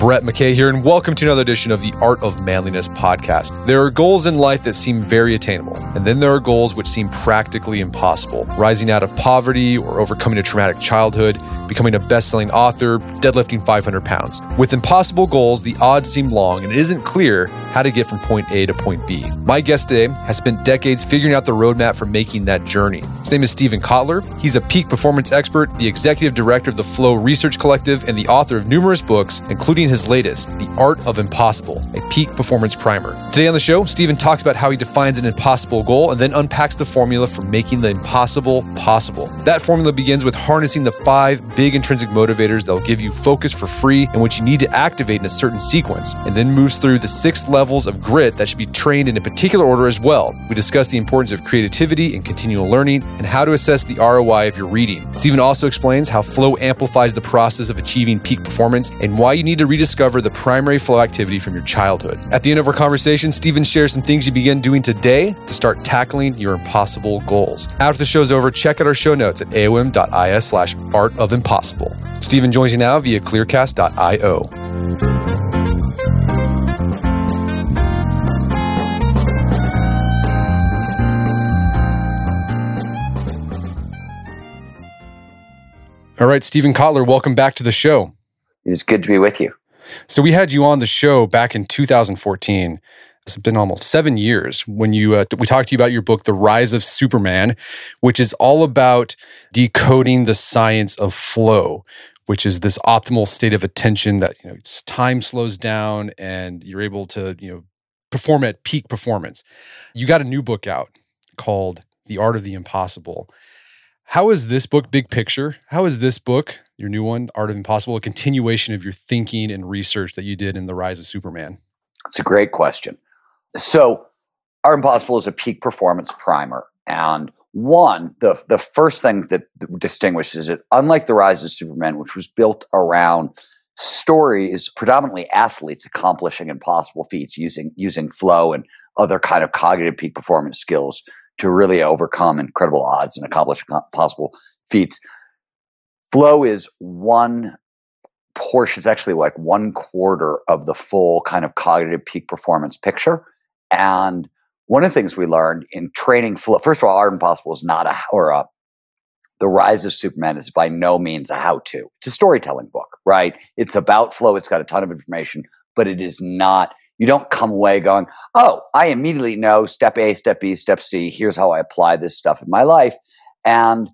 Brett McKay here, and welcome to another edition of the Art of Manliness podcast. There are goals in life that seem very attainable, and then there are goals which seem practically impossible. Rising out of poverty or overcoming a traumatic childhood, becoming a best selling author, deadlifting 500 pounds. With impossible goals, the odds seem long, and it isn't clear how to get from point A to point B. My guest today has spent decades figuring out the roadmap for making that journey. His name is Steven Kotler. He's a peak performance expert, the executive director of the Flow Research Collective, and the author of numerous books, including his latest, The Art of Impossible, a peak performance primer. Today on the show, Steven talks about how he defines an impossible goal and then unpacks the formula for making the impossible possible. That formula begins with harnessing the five big intrinsic motivators that will give you focus for free and which you need to activate in a certain sequence, and then moves through the six levels of grit that should be trained in a particular order as well. We discuss the importance of creativity and continual learning and how to assess the ROI of your reading. Steven also explains how flow amplifies the process of achieving peak performance and why you need to rediscover the primary flow activity from your childhood. At the end of our conversation, Steven shares some things you begin doing today to start tackling your impossible goals. After the show's over, check out our show notes at aom.is slash art of impossible. Steven joins you now via clearcast.io. All right, Steven Kotler, welcome back to the show. It's good to be with you. So we had you on the show back in 2014. It's been almost seven years when you uh, we talked to you about your book, The Rise of Superman, which is all about decoding the science of flow, which is this optimal state of attention that you know time slows down and you're able to you know perform at peak performance. You got a new book out called The Art of the Impossible. How is this book, big picture? How is this book, your new one, Art of Impossible, a continuation of your thinking and research that you did in The Rise of Superman? It's a great question. So, Art Impossible is a peak performance primer. And one, the, the first thing that distinguishes it, unlike The Rise of Superman, which was built around stories, predominantly athletes accomplishing impossible feats using, using flow and other kind of cognitive peak performance skills to really overcome incredible odds and accomplish possible feats. Flow is one portion, it's actually like one quarter of the full kind of cognitive peak performance picture. And one of the things we learned in training flow, first of all, Art Impossible is not a, or a, the Rise of Superman is by no means a how to. It's a storytelling book, right? It's about flow. It's got a ton of information, but it is not you don't come away going, oh, I immediately know step A, step B, step C. Here's how I apply this stuff in my life. And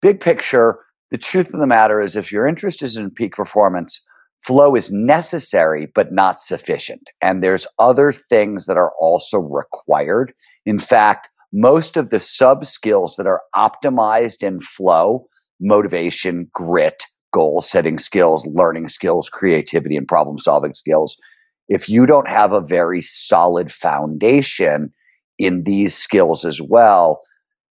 big picture, the truth of the matter is if your interest is in peak performance, flow is necessary but not sufficient. And there's other things that are also required. In fact, most of the sub skills that are optimized in flow, motivation, grit, goal setting skills, learning skills, creativity, and problem solving skills, if you don't have a very solid foundation in these skills as well,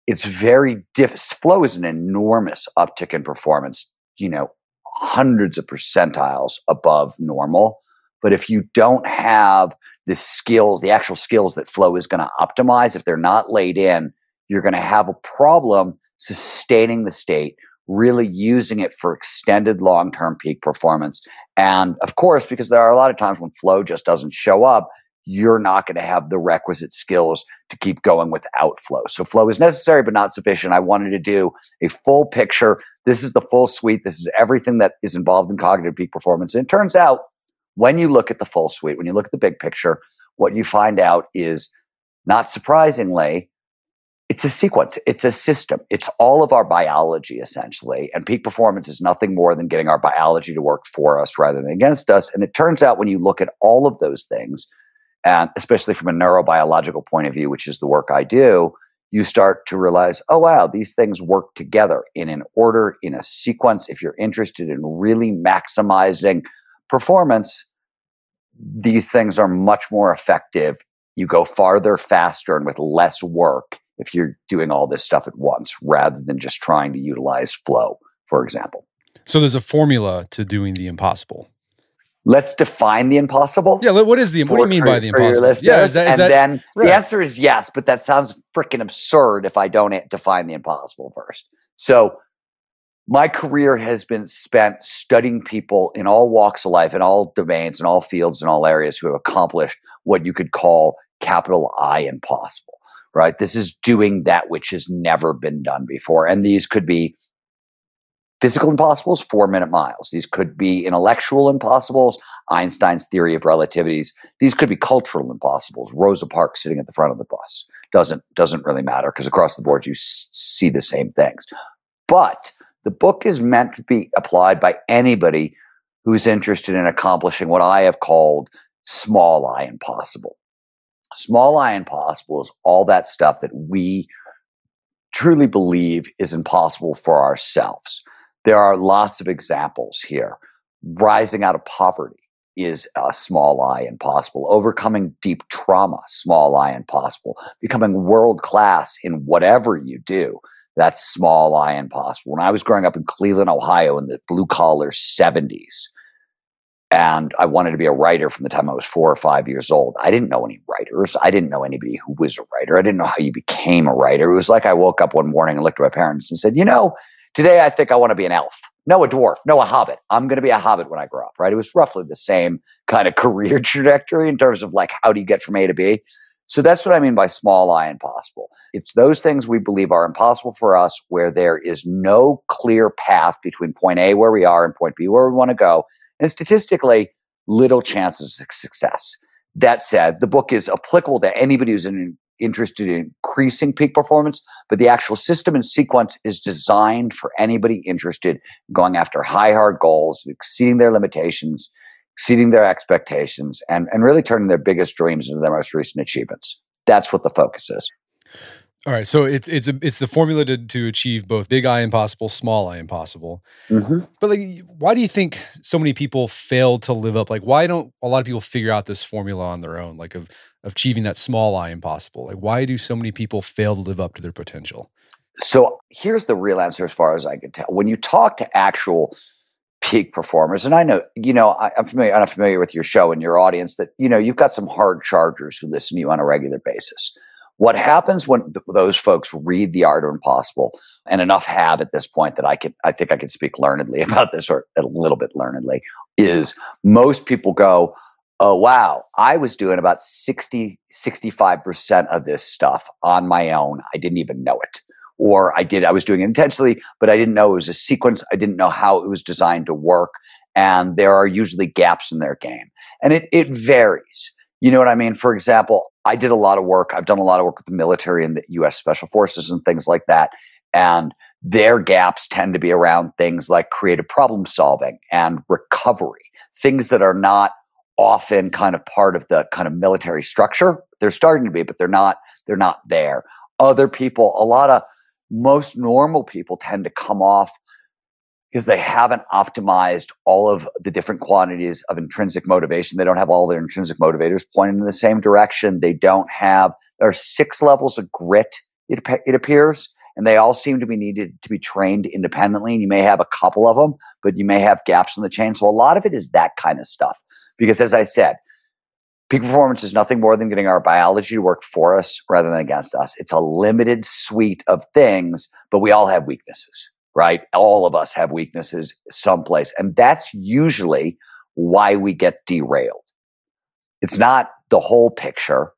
it's very diff. Flow is an enormous uptick in performance, you know, hundreds of percentiles above normal. But if you don't have the skills, the actual skills that flow is going to optimize, if they're not laid in, you're going to have a problem sustaining the state really using it for extended long term peak performance. And of course, because there are a lot of times when flow just doesn't show up, you're not going to have the requisite skills to keep going without flow. So flow is necessary, but not sufficient. I wanted to do a full picture. This is the full suite. This is everything that is involved in cognitive peak performance. And it turns out when you look at the full suite, when you look at the big picture, what you find out is not surprisingly, it's a sequence, it's a system, it's all of our biology essentially. And peak performance is nothing more than getting our biology to work for us rather than against us. And it turns out when you look at all of those things, and especially from a neurobiological point of view, which is the work I do, you start to realize, oh, wow, these things work together in an order, in a sequence. If you're interested in really maximizing performance, these things are much more effective. You go farther, faster, and with less work if you're doing all this stuff at once rather than just trying to utilize flow, for example. So there's a formula to doing the impossible. Let's define the impossible. Yeah, what is the what do you mean by the impossible? Yeah, is that, is and that, then right. the answer is yes, but that sounds freaking absurd if I don't define the impossible first. So my career has been spent studying people in all walks of life, in all domains, in all fields, in all areas who have accomplished what you could call capital I impossible, right? This is doing that which has never been done before. And these could be physical impossibles, four minute miles. These could be intellectual impossibles, Einstein's theory of relativities. These could be cultural impossibles, Rosa Parks sitting at the front of the bus. Doesn't, doesn't really matter because across the board you s- see the same things. But the book is meant to be applied by anybody who's interested in accomplishing what I have called small I impossible. Small I impossible is all that stuff that we truly believe is impossible for ourselves. There are lots of examples here. Rising out of poverty is a small I impossible. Overcoming deep trauma, small I impossible. Becoming world class in whatever you do, that's small I impossible. When I was growing up in Cleveland, Ohio in the blue collar 70s, and I wanted to be a writer from the time I was four or five years old. I didn't know any writers. I didn't know anybody who was a writer. I didn't know how you became a writer. It was like I woke up one morning and looked at my parents and said, you know, today I think I want to be an elf. No, a dwarf. No, a hobbit. I'm going to be a hobbit when I grow up, right? It was roughly the same kind of career trajectory in terms of like, how do you get from A to B? So that's what I mean by small I impossible. It's those things we believe are impossible for us where there is no clear path between point A where we are and point B where we want to go and statistically little chances of success. That said, the book is applicable to anybody who's in, interested in increasing peak performance, but the actual system and sequence is designed for anybody interested in going after high, hard goals, exceeding their limitations, exceeding their expectations, and, and really turning their biggest dreams into their most recent achievements. That's what the focus is. All right, so it's it's a, it's the formula to, to achieve both big I impossible, small I impossible. Mm-hmm. But like, why do you think so many people fail to live up? Like, why don't a lot of people figure out this formula on their own? Like, of, of achieving that small I impossible. Like, why do so many people fail to live up to their potential? So here's the real answer, as far as I can tell. When you talk to actual peak performers, and I know you know I, am familiar. I'm familiar with your show and your audience. That you know you've got some hard chargers who listen to you on a regular basis what happens when th- those folks read The Art of Impossible, and enough have at this point that I could, I think I could speak learnedly about this or a little bit learnedly, is most people go, oh, wow, I was doing about 60, 65% of this stuff on my own. I didn't even know it. Or I did, I was doing it intentionally, but I didn't know it was a sequence. I didn't know how it was designed to work. And there are usually gaps in their game. And it, it varies. You know what I mean? For example, I did a lot of work. I've done a lot of work with the military and the US Special Forces and things like that. And their gaps tend to be around things like creative problem solving and recovery, things that are not often kind of part of the kind of military structure. They're starting to be, but they're not, they're not there. Other people, a lot of most normal people tend to come off because they haven't optimized all of the different quantities of intrinsic motivation. They don't have all their intrinsic motivators pointing in the same direction. They don't have, there are six levels of grit, it, it appears, and they all seem to be needed to be trained independently. And you may have a couple of them, but you may have gaps in the chain. So a lot of it is that kind of stuff. Because as I said, peak performance is nothing more than getting our biology to work for us rather than against us. It's a limited suite of things, but we all have weaknesses right? All of us have weaknesses someplace. And that's usually why we get derailed. It's not the whole picture.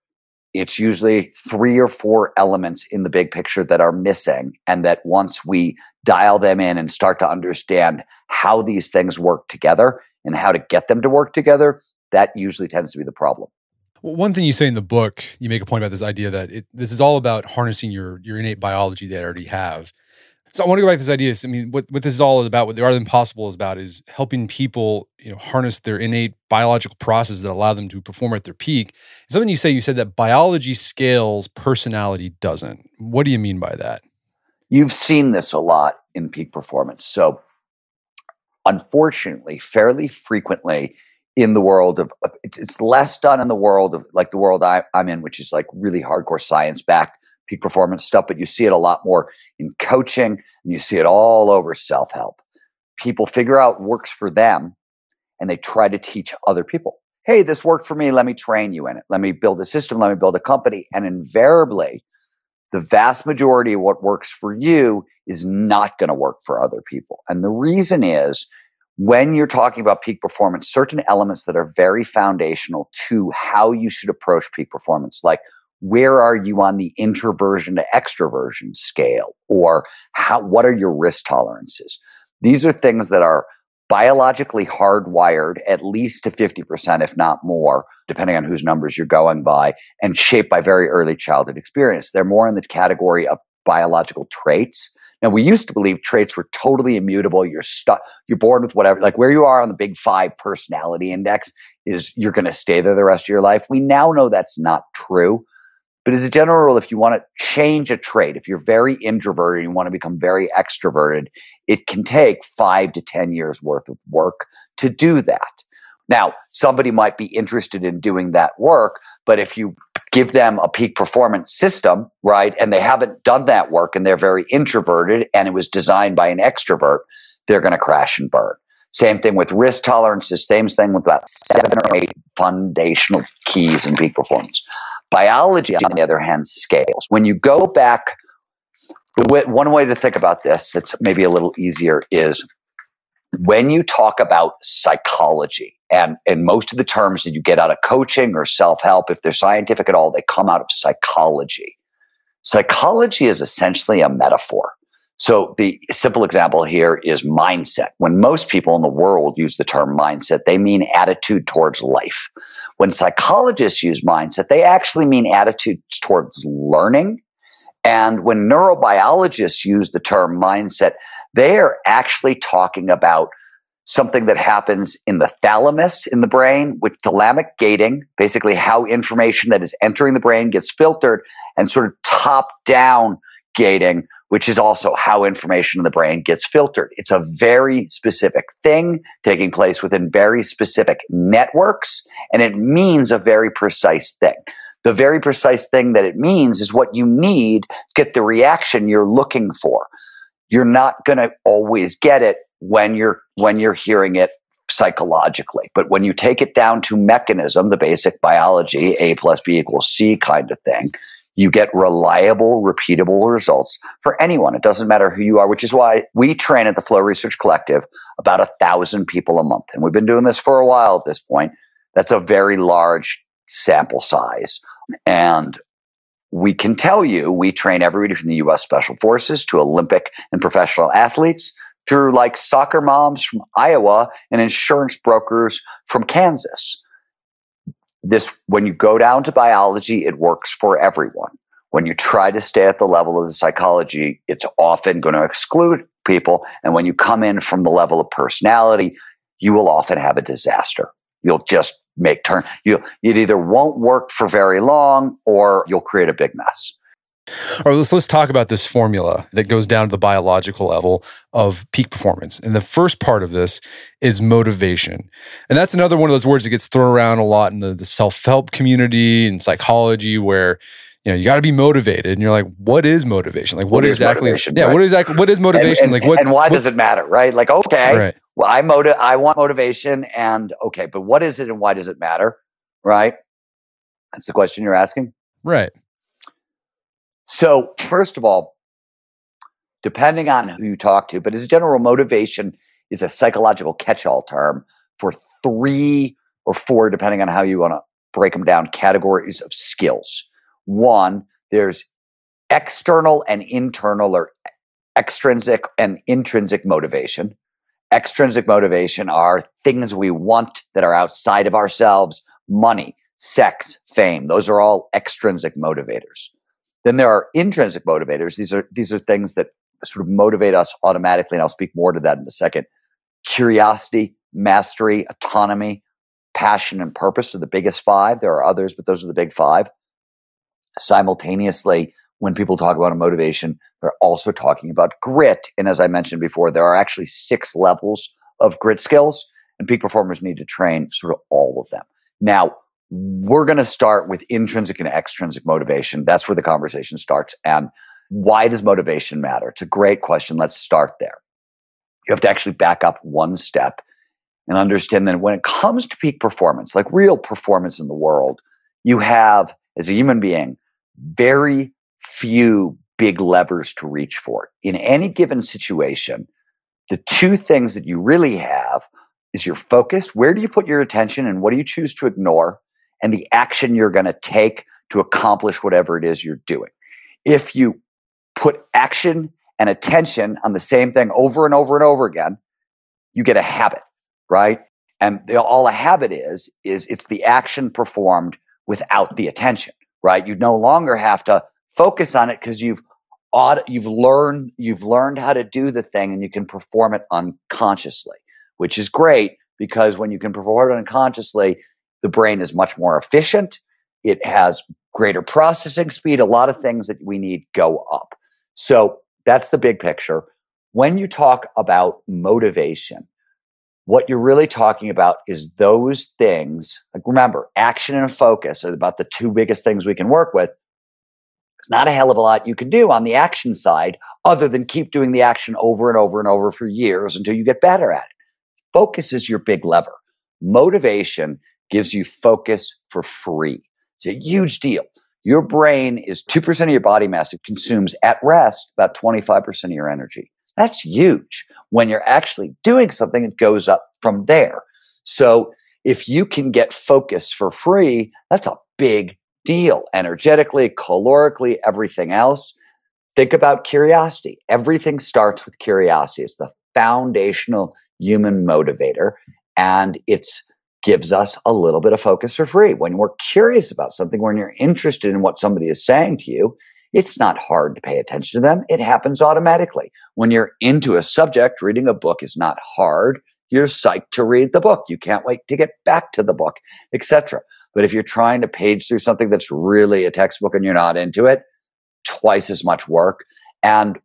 It's usually three or four elements in the big picture that are missing. And that once we dial them in and start to understand how these things work together and how to get them to work together, that usually tends to be the problem. Well, one thing you say in the book, you make a point about this idea that it, this is all about harnessing your your innate biology that I already have so I want to go back to this idea. I mean, what, what this is all about, what the art of impossible is about, is helping people, you know, harness their innate biological processes that allow them to perform at their peak. Something you say, you said that biology scales, personality doesn't. What do you mean by that? You've seen this a lot in peak performance. So, unfortunately, fairly frequently in the world of, it's, it's less done in the world of like the world I, I'm in, which is like really hardcore science backed peak performance stuff, but you see it a lot more in coaching and you see it all over self help. People figure out works for them and they try to teach other people. Hey, this worked for me. Let me train you in it. Let me build a system. Let me build a company. And invariably, the vast majority of what works for you is not going to work for other people. And the reason is when you're talking about peak performance, certain elements that are very foundational to how you should approach peak performance, like where are you on the introversion to extroversion scale? Or how what are your risk tolerances? These are things that are biologically hardwired at least to 50% if not more depending on whose numbers you're going by and shaped by very early childhood experience. They're more in the category of biological traits. Now we used to believe traits were totally immutable. You're stuck you're born with whatever like where you are on the big 5 personality index is you're going to stay there the rest of your life. We now know that's not true but as a general rule, if you want to change a trait, if you're very introverted and you want to become very extroverted, it can take five to 10 years worth of work to do that. Now, somebody might be interested in doing that work, but if you give them a peak performance system, right, and they haven't done that work and they're very introverted and it was designed by an extrovert, they're going to crash and burn. Same thing with risk tolerances, same thing with about seven or eight foundational keys in peak performance. Biology, on the other hand, scales. When you go back, one way to think about this that's maybe a little easier is when you talk about psychology, and, and most of the terms that you get out of coaching or self help, if they're scientific at all, they come out of psychology. Psychology is essentially a metaphor. So the simple example here is mindset. When most people in the world use the term mindset, they mean attitude towards life. When psychologists use mindset, they actually mean attitudes towards learning. And when neurobiologists use the term mindset, they are actually talking about something that happens in the thalamus in the brain with thalamic gating, basically how information that is entering the brain gets filtered and sort of top down gating which is also how information in the brain gets filtered. It's a very specific thing taking place within very specific networks, and it means a very precise thing. The very precise thing that it means is what you need get the reaction you're looking for. You're not going to always get it when you're when you're hearing it psychologically. But when you take it down to mechanism, the basic biology, A plus B equals C kind of thing, you get reliable, repeatable results for anyone. It doesn't matter who you are, which is why we train at the Flow Research Collective about a thousand people a month. And we've been doing this for a while at this point. That's a very large sample size. And we can tell you we train everybody from the US Special Forces to Olympic and professional athletes through like soccer moms from Iowa and insurance brokers from Kansas this when you go down to biology it works for everyone. When you try to stay at the level of the psychology it's often going to exclude people and when you come in from the level of personality you will often have a disaster. You'll just make turn you it either won't work for very long or you'll create a big mess all right, let's let's talk about this formula that goes down to the biological level of peak performance. And the first part of this is motivation. And that's another one of those words that gets thrown around a lot in the, the self-help community and psychology where you know, you got to be motivated, and you're like, what is motivation? Like, what, what exactly? Is, yeah, right? what exactly? What is motivation? And, and, like, what? And why what, does it matter? Right? Like, okay, right. well, I motive, I want motivation, and okay, but what is it, and why does it matter? Right? That's the question you're asking. Right. So, first of all, depending on who you talk to, but as general, motivation is a psychological catch all term for three or four, depending on how you want to break them down, categories of skills. One, there's external and internal or extrinsic and intrinsic motivation. Extrinsic motivation are things we want that are outside of ourselves money, sex, fame. Those are all extrinsic motivators. Then there are intrinsic motivators. These are these are things that sort of motivate us automatically, and I'll speak more to that in a second. Curiosity, mastery, autonomy, passion, and purpose are the biggest five. There are others, but those are the big five. Simultaneously, when people talk about a motivation, they're also talking about grit. And as I mentioned before, there are actually six levels of grit skills, and peak performers need to train sort of all of them. Now, we're going to start with intrinsic and extrinsic motivation. That's where the conversation starts. And why does motivation matter? It's a great question. Let's start there. You have to actually back up one step and understand that when it comes to peak performance, like real performance in the world, you have, as a human being, very few big levers to reach for. In any given situation, the two things that you really have is your focus. Where do you put your attention and what do you choose to ignore? And the action you're going to take to accomplish whatever it is you're doing. If you put action and attention on the same thing over and over and over again, you get a habit, right? And all a habit is, is it's the action performed without the attention, right? You no longer have to focus on it because you've you've learned you've learned how to do the thing and you can perform it unconsciously, which is great because when you can perform it unconsciously, the brain is much more efficient. It has greater processing speed. A lot of mm-hmm. things that we need go up. So that's the big picture. When you talk about motivation, what you're really talking about is those things. Like remember, action and focus are about the two biggest things we can work with. It's not a hell of a lot you can do on the action side other than keep doing the action over and over and over for years until you get better at it. Focus is your big lever. Motivation gives you focus for free. It's a huge deal. Your brain is 2% of your body mass. It consumes at rest about 25% of your energy. That's huge. When you're actually doing something, it goes up from there. So if you can get focus for free, that's a big deal energetically, calorically, everything else. Think about curiosity. Everything starts with curiosity. It's the foundational human motivator, and it gives us a little bit of focus for free. When we're curious about something, when you're interested in what somebody is saying to you, it's not hard to pay attention to them. It happens automatically. When you're into a subject, reading a book is not hard. You're psyched to read the book. You can't wait to get back to the book, etc. But if you're trying to page through something that's really a textbook and you're not into it, twice as much work. And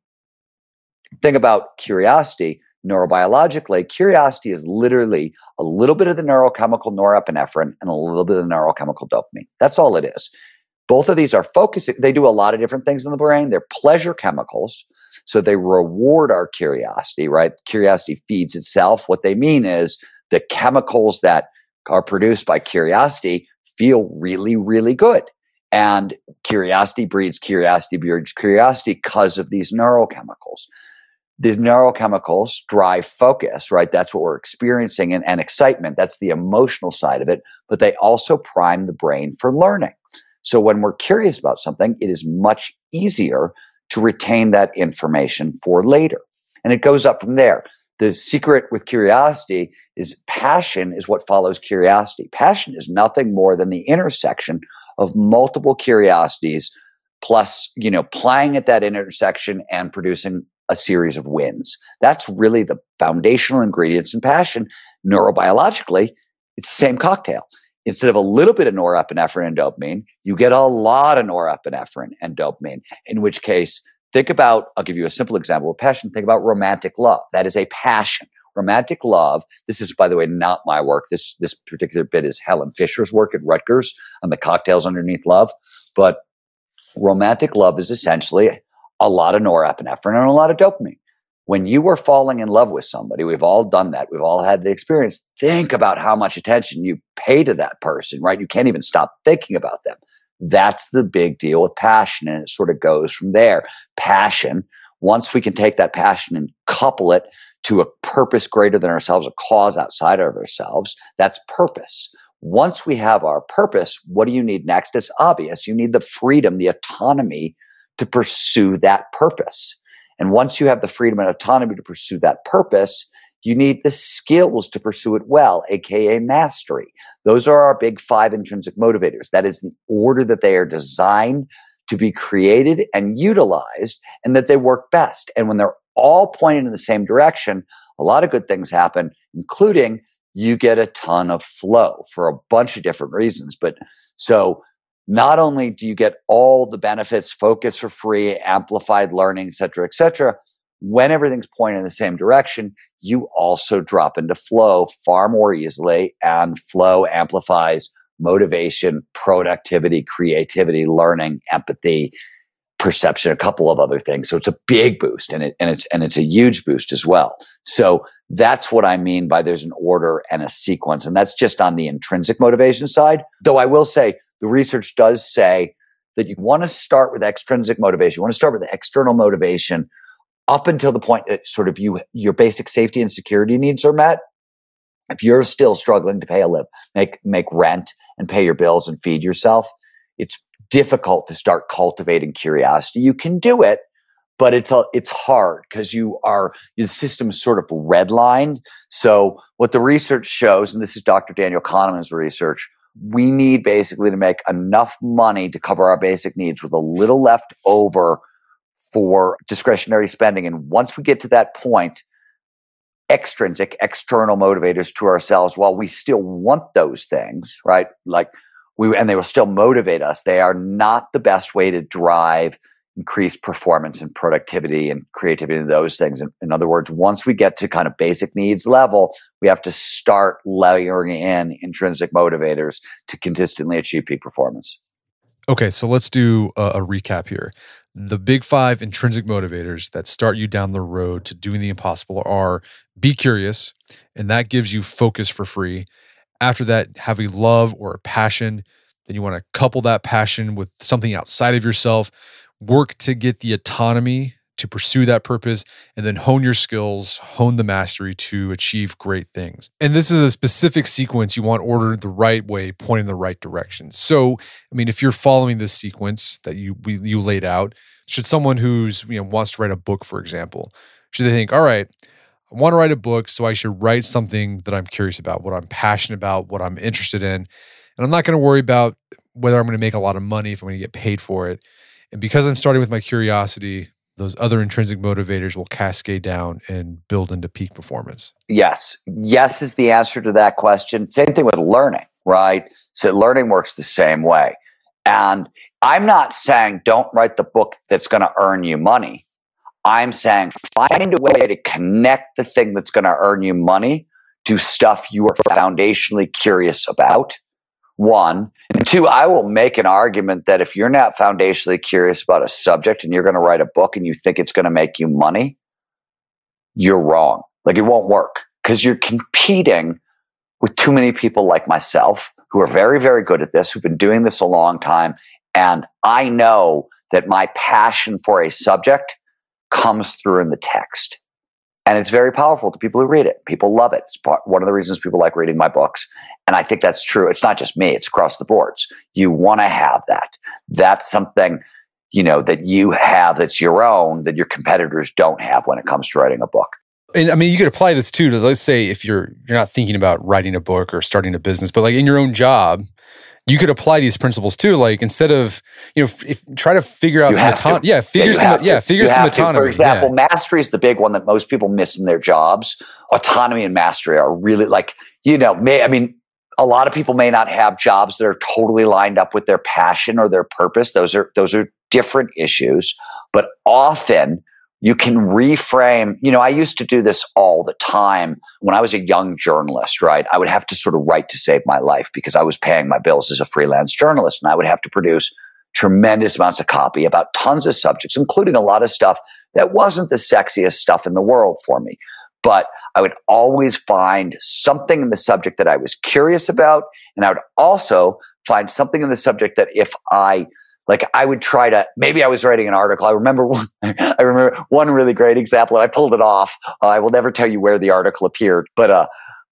think about curiosity neurobiologically. Curiosity is literally a little bit of the neurochemical norepinephrine and a little bit of the neurochemical dopamine. That's all it is. Both of these are focusing, they do a lot of different things in the brain. They're pleasure chemicals. So they reward our curiosity, right? Curiosity feeds itself. What they mean is the chemicals that are produced by curiosity feel really, really good. And curiosity breeds curiosity breeds curiosity because of these neurochemicals. The neurochemicals drive focus, right? That's what we're experiencing and, and excitement. That's the emotional side of it. But they also prime the brain for learning. So when we're curious about something, it is much easier to retain that information for later. And it goes up from there. The secret with curiosity is passion is what follows curiosity. Passion is nothing more than the intersection of multiple curiosities plus, you know, playing at that intersection and producing a series of wins. That's really the foundational ingredients in passion. Neurobiologically, it's the same cocktail instead of a little bit of norepinephrine and dopamine, you get a lot of norepinephrine and dopamine, in which case, think about, I'll give you a simple example of passion. Think about romantic love. That is a passion. Romantic love. This is, by the way, not my work. This, this particular bit is Helen Fisher's work at Rutgers on the cocktails underneath love. But romantic love is essentially a lot of norepinephrine and a lot of dopamine when you are falling in love with somebody, we've all done that. We've all had the experience. Think about how much attention you pay to that person, right? You can't even stop thinking about them. That's the big deal with passion. And it sort of goes from there. Passion, once we can take that passion and couple it to a purpose greater than ourselves, a cause outside of ourselves, that's purpose. Once we have our purpose, what do you need next? It's obvious. You need the freedom, the autonomy to pursue that purpose. And once you have the freedom and autonomy to pursue that purpose, you need the skills to pursue it well, aka mastery. Those are our big five intrinsic motivators. That is the order that they are designed to be created and utilized and that they work best. And when they're all pointed in the same direction, a lot of good things happen, including you get a ton of flow for a bunch of different reasons. But so not only do you get all the benefits, focus for free, amplified learning, et cetera, et cetera, when everything's pointing in the same direction, you also drop into flow far more easily. And flow amplifies motivation, productivity, creativity, learning, empathy, perception, a couple of other things. So it's a big boost and it, and it's, and it's a huge boost as well. So that's what I mean by there's an order and a sequence. And that's just on the intrinsic motivation side. Though I will say the research does say that you want to start with extrinsic motivation. You want to start with external motivation up until the point that sort of you your basic safety and security needs are met. If you're still struggling to pay a live, make make rent and pay your bills and feed yourself, it's difficult to start cultivating curiosity. You can do it, but it's a, it's hard because you are the system is sort of redlined. So what the research shows, and this is Dr. Daniel Kahneman's research, we need basically to make enough money to cover our basic needs with a little left over for discretionary spending. And once we get to that point, extrinsic, external motivators to ourselves, while we still want those things, right? Like we, and they will still motivate us, they are not the best way to drive increased performance and productivity and creativity and those things. In, in, other words, once we get to kind of basic needs level, we have to start layering in intrinsic motivators to consistently achieve peak performance. Okay, so let's do a, a recap here. The big five intrinsic motivators that start you down the road to doing the impossible are be curious, and that gives you focus for free. After that, have a love or a passion. Then you want to couple that passion with something outside of yourself work to get the autonomy to pursue that purpose and then hone your skills, hone the mastery to achieve great things. And this is a specific sequence you want ordered the right way, pointing the right direction. So, I mean, if you're following this sequence that you you laid out, should someone who's you know wants to write a book, for example, should they think, all right, I want to write a book, so I should write something that I'm curious about, what I'm passionate about, what I'm interested in, and I'm not going to worry about whether I'm going to make a lot of money if I'm going to get paid for it and because I'm starting with my curiosity, those other intrinsic motivators will cascade down and build into peak performance. Yes. Yes is the answer to that question. Same thing with learning, right? So learning works the same way. And I'm not saying don't write the book that's going to earn you money. I'm saying find a way to connect the thing that's going to earn you money to stuff you are foundationally curious about one. And two, I will make an argument that if you're not foundationally curious about a subject and you're going to write a book and you think it's going to make you money, you're wrong. Like it won't work because you're competing with too many people like myself who are very, very good at this, who've been doing this a long time. And I know that my passion for a subject comes through in the text. And it's very powerful to people who read it. People love it. It's part, one of the reasons people like reading my books. And I think that's true. It's not just me, it's across the boards. You want to have that. That's something, you know, that you have that's your own that your competitors don't have when it comes to writing a book. And I mean, you could apply this too to let's say if you're you're not thinking about writing a book or starting a business, but like in your own job, you could apply these principles too. Like instead of you know, if, if try to figure out you some autonomy. Yeah, figure yeah, some. Yeah, figure some autonomy. For example, yeah. mastery is the big one that most people miss in their jobs. Autonomy and mastery are really like you know. May I mean, a lot of people may not have jobs that are totally lined up with their passion or their purpose. Those are those are different issues, but often you can reframe. You know, I used to do this all the time when I was a young journalist, right? I would have to sort of write to save my life because I was paying my bills as a freelance journalist and I would have to produce tremendous amounts of copy about tons of subjects, including a lot of stuff that wasn't the sexiest stuff in the world for me. But I would always find something in the subject that I was curious about. And I would also find something in the subject that if I like I would try to maybe I was writing an article. I remember one, I remember one really great example, and I pulled it off. Uh, I will never tell you where the article appeared, but uh,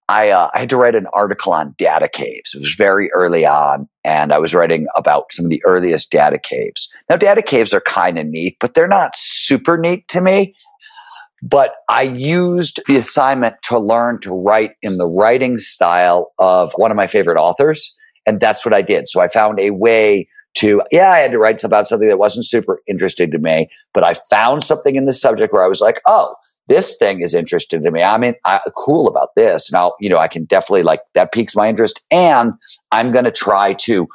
I uh, I had to write an article on data caves. It was very early on, and I was writing about some of the earliest data caves. Now, data caves are kind of neat, but they're not super neat to me. But I used the assignment to learn to write in the writing style of one of my favorite authors, and that's what I did. So I found a way to, yeah, I had to write about something that wasn't super interesting to me, but I found something in the subject where I was like, oh, this thing is interesting to me. I mean, I, cool about this. Now, you know, I can definitely like that piques my interest. And I'm going to try to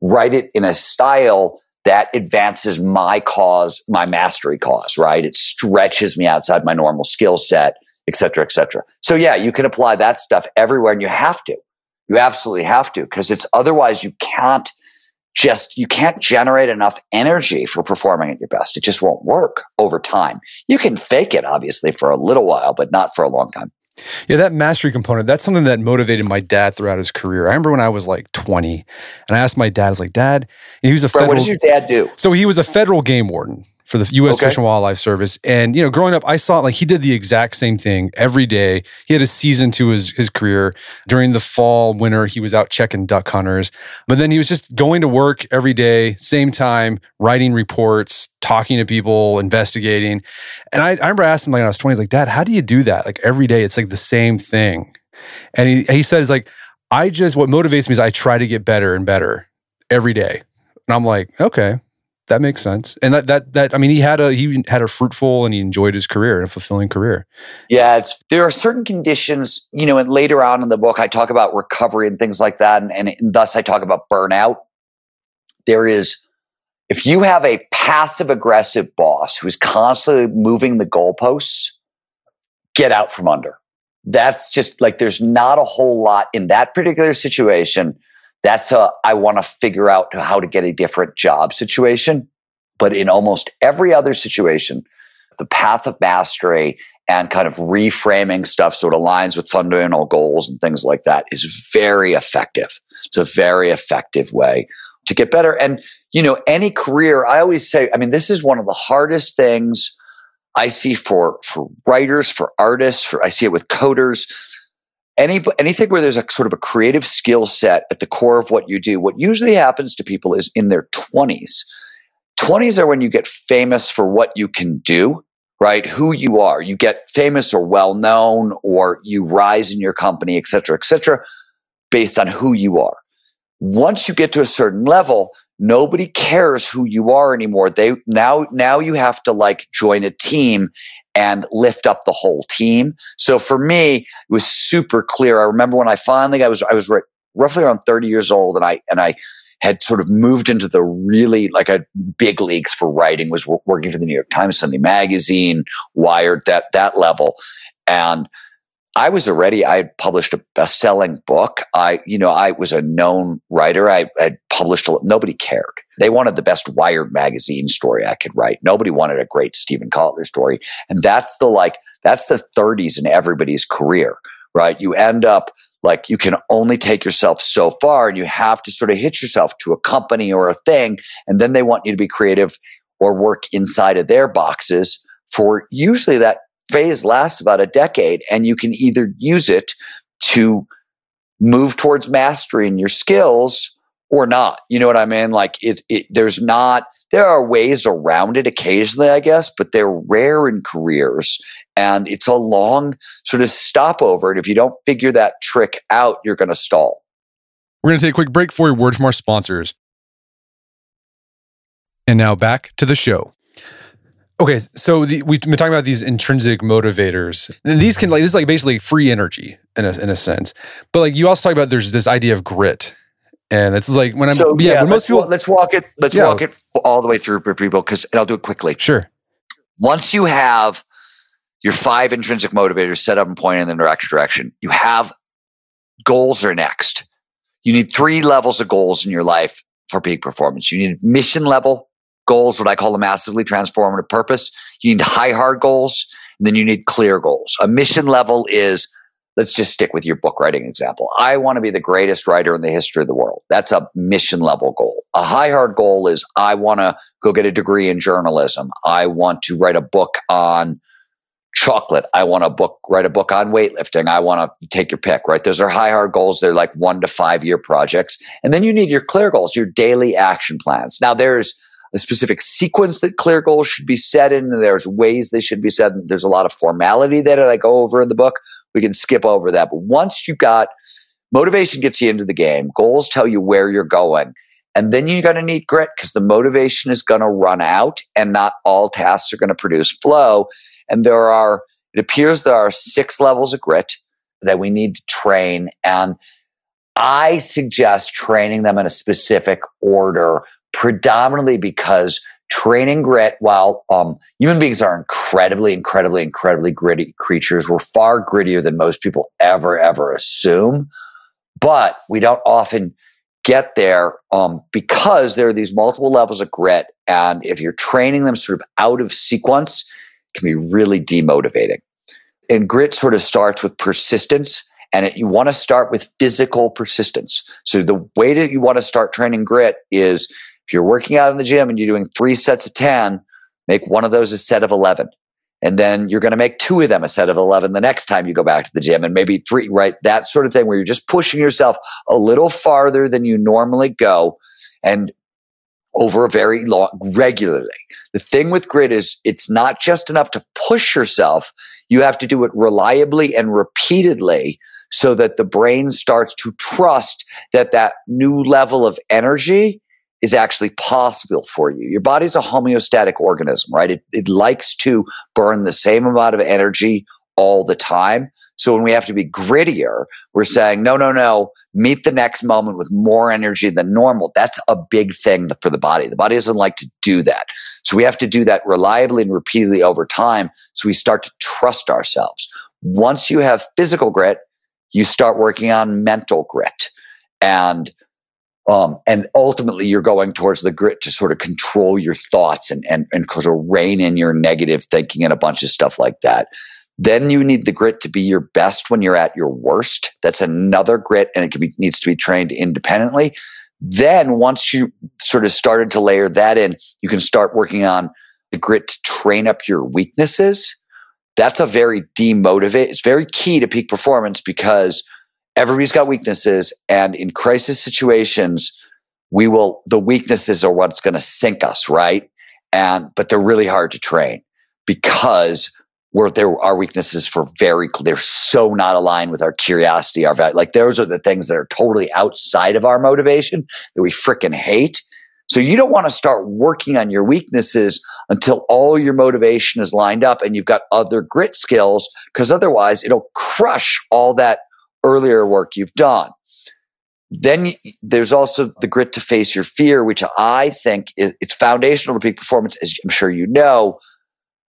write it in a style that advances my cause, my mastery cause, right? It stretches me outside my normal skill set, et cetera, et cetera. So yeah, you can apply that stuff everywhere and you have to. You absolutely have to because it's otherwise you can't just you can't generate enough energy for performing at your best. It just won't work over time. You can fake it obviously for a little while, but not for a long time. Yeah, that mastery component, that's something that motivated my dad throughout his career. I remember when I was like 20 and I asked my dad, I was like, Dad, he was a federal. What does your dad do? So he was a federal game warden for the U.S. Okay. Fish and Wildlife Service. And, you know, growing up, I saw like he did the exact same thing every day. He had a season to his, his career. During the fall, winter, he was out checking duck hunters. But then he was just going to work every day, same time, writing reports, talking to people, investigating. And I, I remember asking him like when I was 20, he's like, Dad, how do you do that? Like every day, it's like the same thing. And he, he said, it's like, I just, what motivates me is I try to get better and better every day. And I'm like, okay, that makes sense. And that that that I mean, he had a he had a fruitful and he enjoyed his career and a fulfilling career. Yeah, there are certain conditions, you know, and later on in the book I talk about recovery and things like that, and, and, and thus I talk about burnout. There is if you have a passive aggressive boss who's constantly moving the goalposts, get out from under. That's just like there's not a whole lot in that particular situation that's a I want to figure out how to get a different job situation. But in almost every other situation, the path of mastery and kind of reframing stuff so it aligns with fundamental goals and things like that is very effective. It's a very effective way to get better. And, you know, any career, I always say, I mean, this is one of the hardest things I see for, for writers, for artists, for, I see it with coders any anything where there's a sort of a creative skill set at the core of what you do what usually happens to people is in their 20s 20s are when you get famous for what you can do right? Who you are. You get famous or well known or you rise in your company et cetera et cetera based on who you are. Once you get to a certain level nobody cares who you are anymore they now now you have to like join a team and lift up the whole team. So for me, it was super clear. I remember when I finally, I was, I was r- roughly around 30 years old and I, and I had sort of moved into the really like a big leagues for writing was working for the New York Times, Sunday Magazine, Wired, that, that level. And I was already, I had published a best selling book. I, you know, I was a known writer. I had published, a, nobody cared. They wanted the best Wired magazine story I could write. Nobody wanted a great Steven Kotler story. And that's the like, that's the 30s in everybody's career, right? You end up like you can only take yourself so far and you have to sort of hit yourself to a company or a thing. And then they want you to be creative or work inside of their boxes for usually that phase lasts about a decade and you can either use it to move towards mastering your skills or not. You know what I mean? Like it, it there's not there are ways around it occasionally, I guess, but they're rare in careers. And it's a long sort of stopover. And if you don't figure that trick out, you're going to stall. We're going to take a quick break for a word from our sponsors. And now back to the show. Okay, so the, we've been talking about these intrinsic motivators. And these can like this is like basically free energy in a in a sense. But like you also talk about there's this idea of grit and it's like when I'm so, yeah, yeah when most people let's walk it let's yeah. walk it all the way through for people because and I'll do it quickly. Sure. Once you have your five intrinsic motivators set up and pointing in the right direction, you have goals are next. You need three levels of goals in your life for peak performance. You need mission level goals, what I call a massively transformative purpose. You need high hard goals, and then you need clear goals. A mission level is let's just stick with your book writing example. I want to be the greatest writer in the history of the world. That's a mission level goal. A high hard goal is I want to go get a degree in journalism. I want to write a book on chocolate. I want to book write a book on weightlifting. I want to take your pick, right? Those are high hard goals. They're like 1 to 5 year projects. And then you need your clear goals, your daily action plans. Now there's a specific sequence that clear goals should be set in. There's ways they should be set. There's a lot of formality that I go over in the book. We can skip over that. But once you've got motivation gets you into the game, goals tell you where you're going. And then you're going to need grit because the motivation is going to run out and not all tasks are going to produce flow. And there are, it appears there are six levels of grit that we need to train. And I suggest training them in a specific order, predominantly because training grit while um, human beings are incredibly incredibly incredibly gritty creatures we're far grittier than most people ever ever assume but we don't often get there um, because there are these multiple levels of grit and if you're training them sort of out of sequence it can be really demotivating And grit sort of starts with persistence and it, you want to start with physical persistence. So the way that you want to start training grit is if you're working out in the gym and you're doing three sets of 10, make one of those a set of 11. And then you're going to make two of them a set of 11 the next time you go back to the gym and maybe three, right? That sort of thing where you're just pushing yourself a little farther than you normally go and over a very long, regularly. The thing with grit is it's not just enough to push yourself. You have to do it reliably and repeatedly so that the brain starts to trust that that new level of energy is actually possible for you. Your body's a homeostatic organism, right? It, it likes to burn the same amount of energy all the time. So when we have to be grittier, we're saying, no, no, no, meet the next moment with more energy than normal. That's a big thing for the body. The body doesn't like to do that. So we have to do that reliably and repeatedly over time. So we start to trust ourselves. Once you have physical grit, you start working on mental grit. And um, and ultimately you're going towards the grit to sort of control your thoughts and and and sort of rein in your negative thinking and a bunch of stuff like that. Then you need the grit to be your best when you're at your worst. That's another grit, and it can be, needs to be trained independently. Then once you sort of started to layer that in, you can start working on the grit to train up your weaknesses that's a very demotivate. It's very key to peak performance because everybody's got weaknesses. And in crisis situations, we will, the weaknesses are what's going to sink us, right? And, but they're really hard to train because we're there, our weaknesses for very, they're so not aligned with our curiosity, our value. Like those are the things that are totally outside of our motivation that we freaking hate. So you don't want to start working on your weaknesses until all your motivation is lined up and you've got other grit skills, because otherwise it'll crush all that earlier work you've done. Then there's also the grit to face your fear, which I think is, it's foundational to peak performance, as I'm sure you know.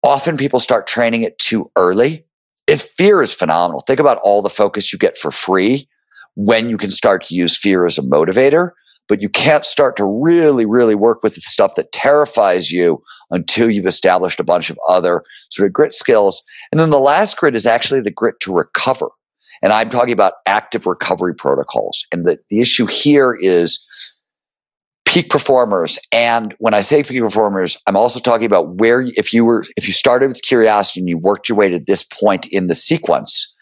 Often people start training it too early. If fear is phenomenal. Think about all the focus you get for free when you can start to use fear as a motivator but you can't start to really, really work with the stuff that terrifies you until you've established a bunch of other sort of grit skills. And then the last grit is actually the grit to recover. And I'm talking about active recovery protocols. And the, the issue here is peak performers. And when I say peak performers, I'm also talking about where, if you were, if you started with curiosity and you worked your way to this point in the sequence,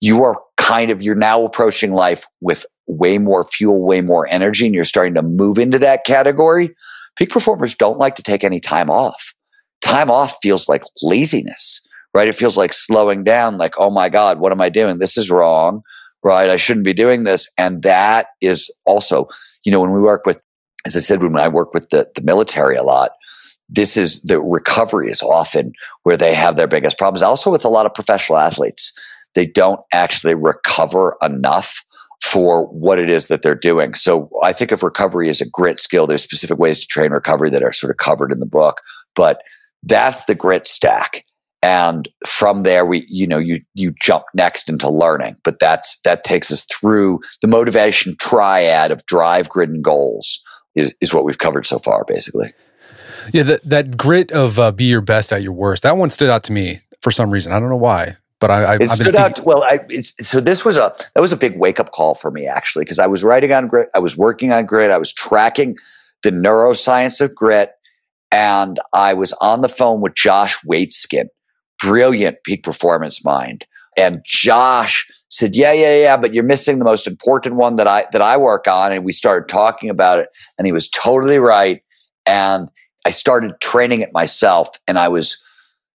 you are kind of, you're now approaching life with way more fuel, way more energy, and you're starting to move into that category, peak performers don't like to take any time off. Time off feels like laziness, right? It feels like slowing down, like, oh my God, what am I doing? This is wrong, right? I shouldn't be doing this. And that is also, you know, when we work with, as I said, when I work with the, the military a lot, this is the recovery is often where they have their biggest problems. Also with a lot of professional athletes, they don't actually recover enough for what it is that they're doing. So I think of recovery as a grit skill. There's specific ways to train recovery that are sort of covered in the book, but that's the grit stack. And from there, we, you know, you, you jump next into learning, but that's, that takes us through the motivation triad of drive, grit, and goals is, is what we've covered so far, basically. Yeah, that, that grit of uh, be your best at your worst, that one stood out to me for some reason. I don't know why. But I, I it stood out. Well, I, so this was a that was a big wake up call for me actually because I was writing on grit, I was working on grit, I was tracking the neuroscience of grit, and I was on the phone with Josh Waitzkin, brilliant peak performance mind, and Josh said, "Yeah, yeah, yeah, but you're missing the most important one that I that I work on." And we started talking about it, and he was totally right. And I started training it myself, and I was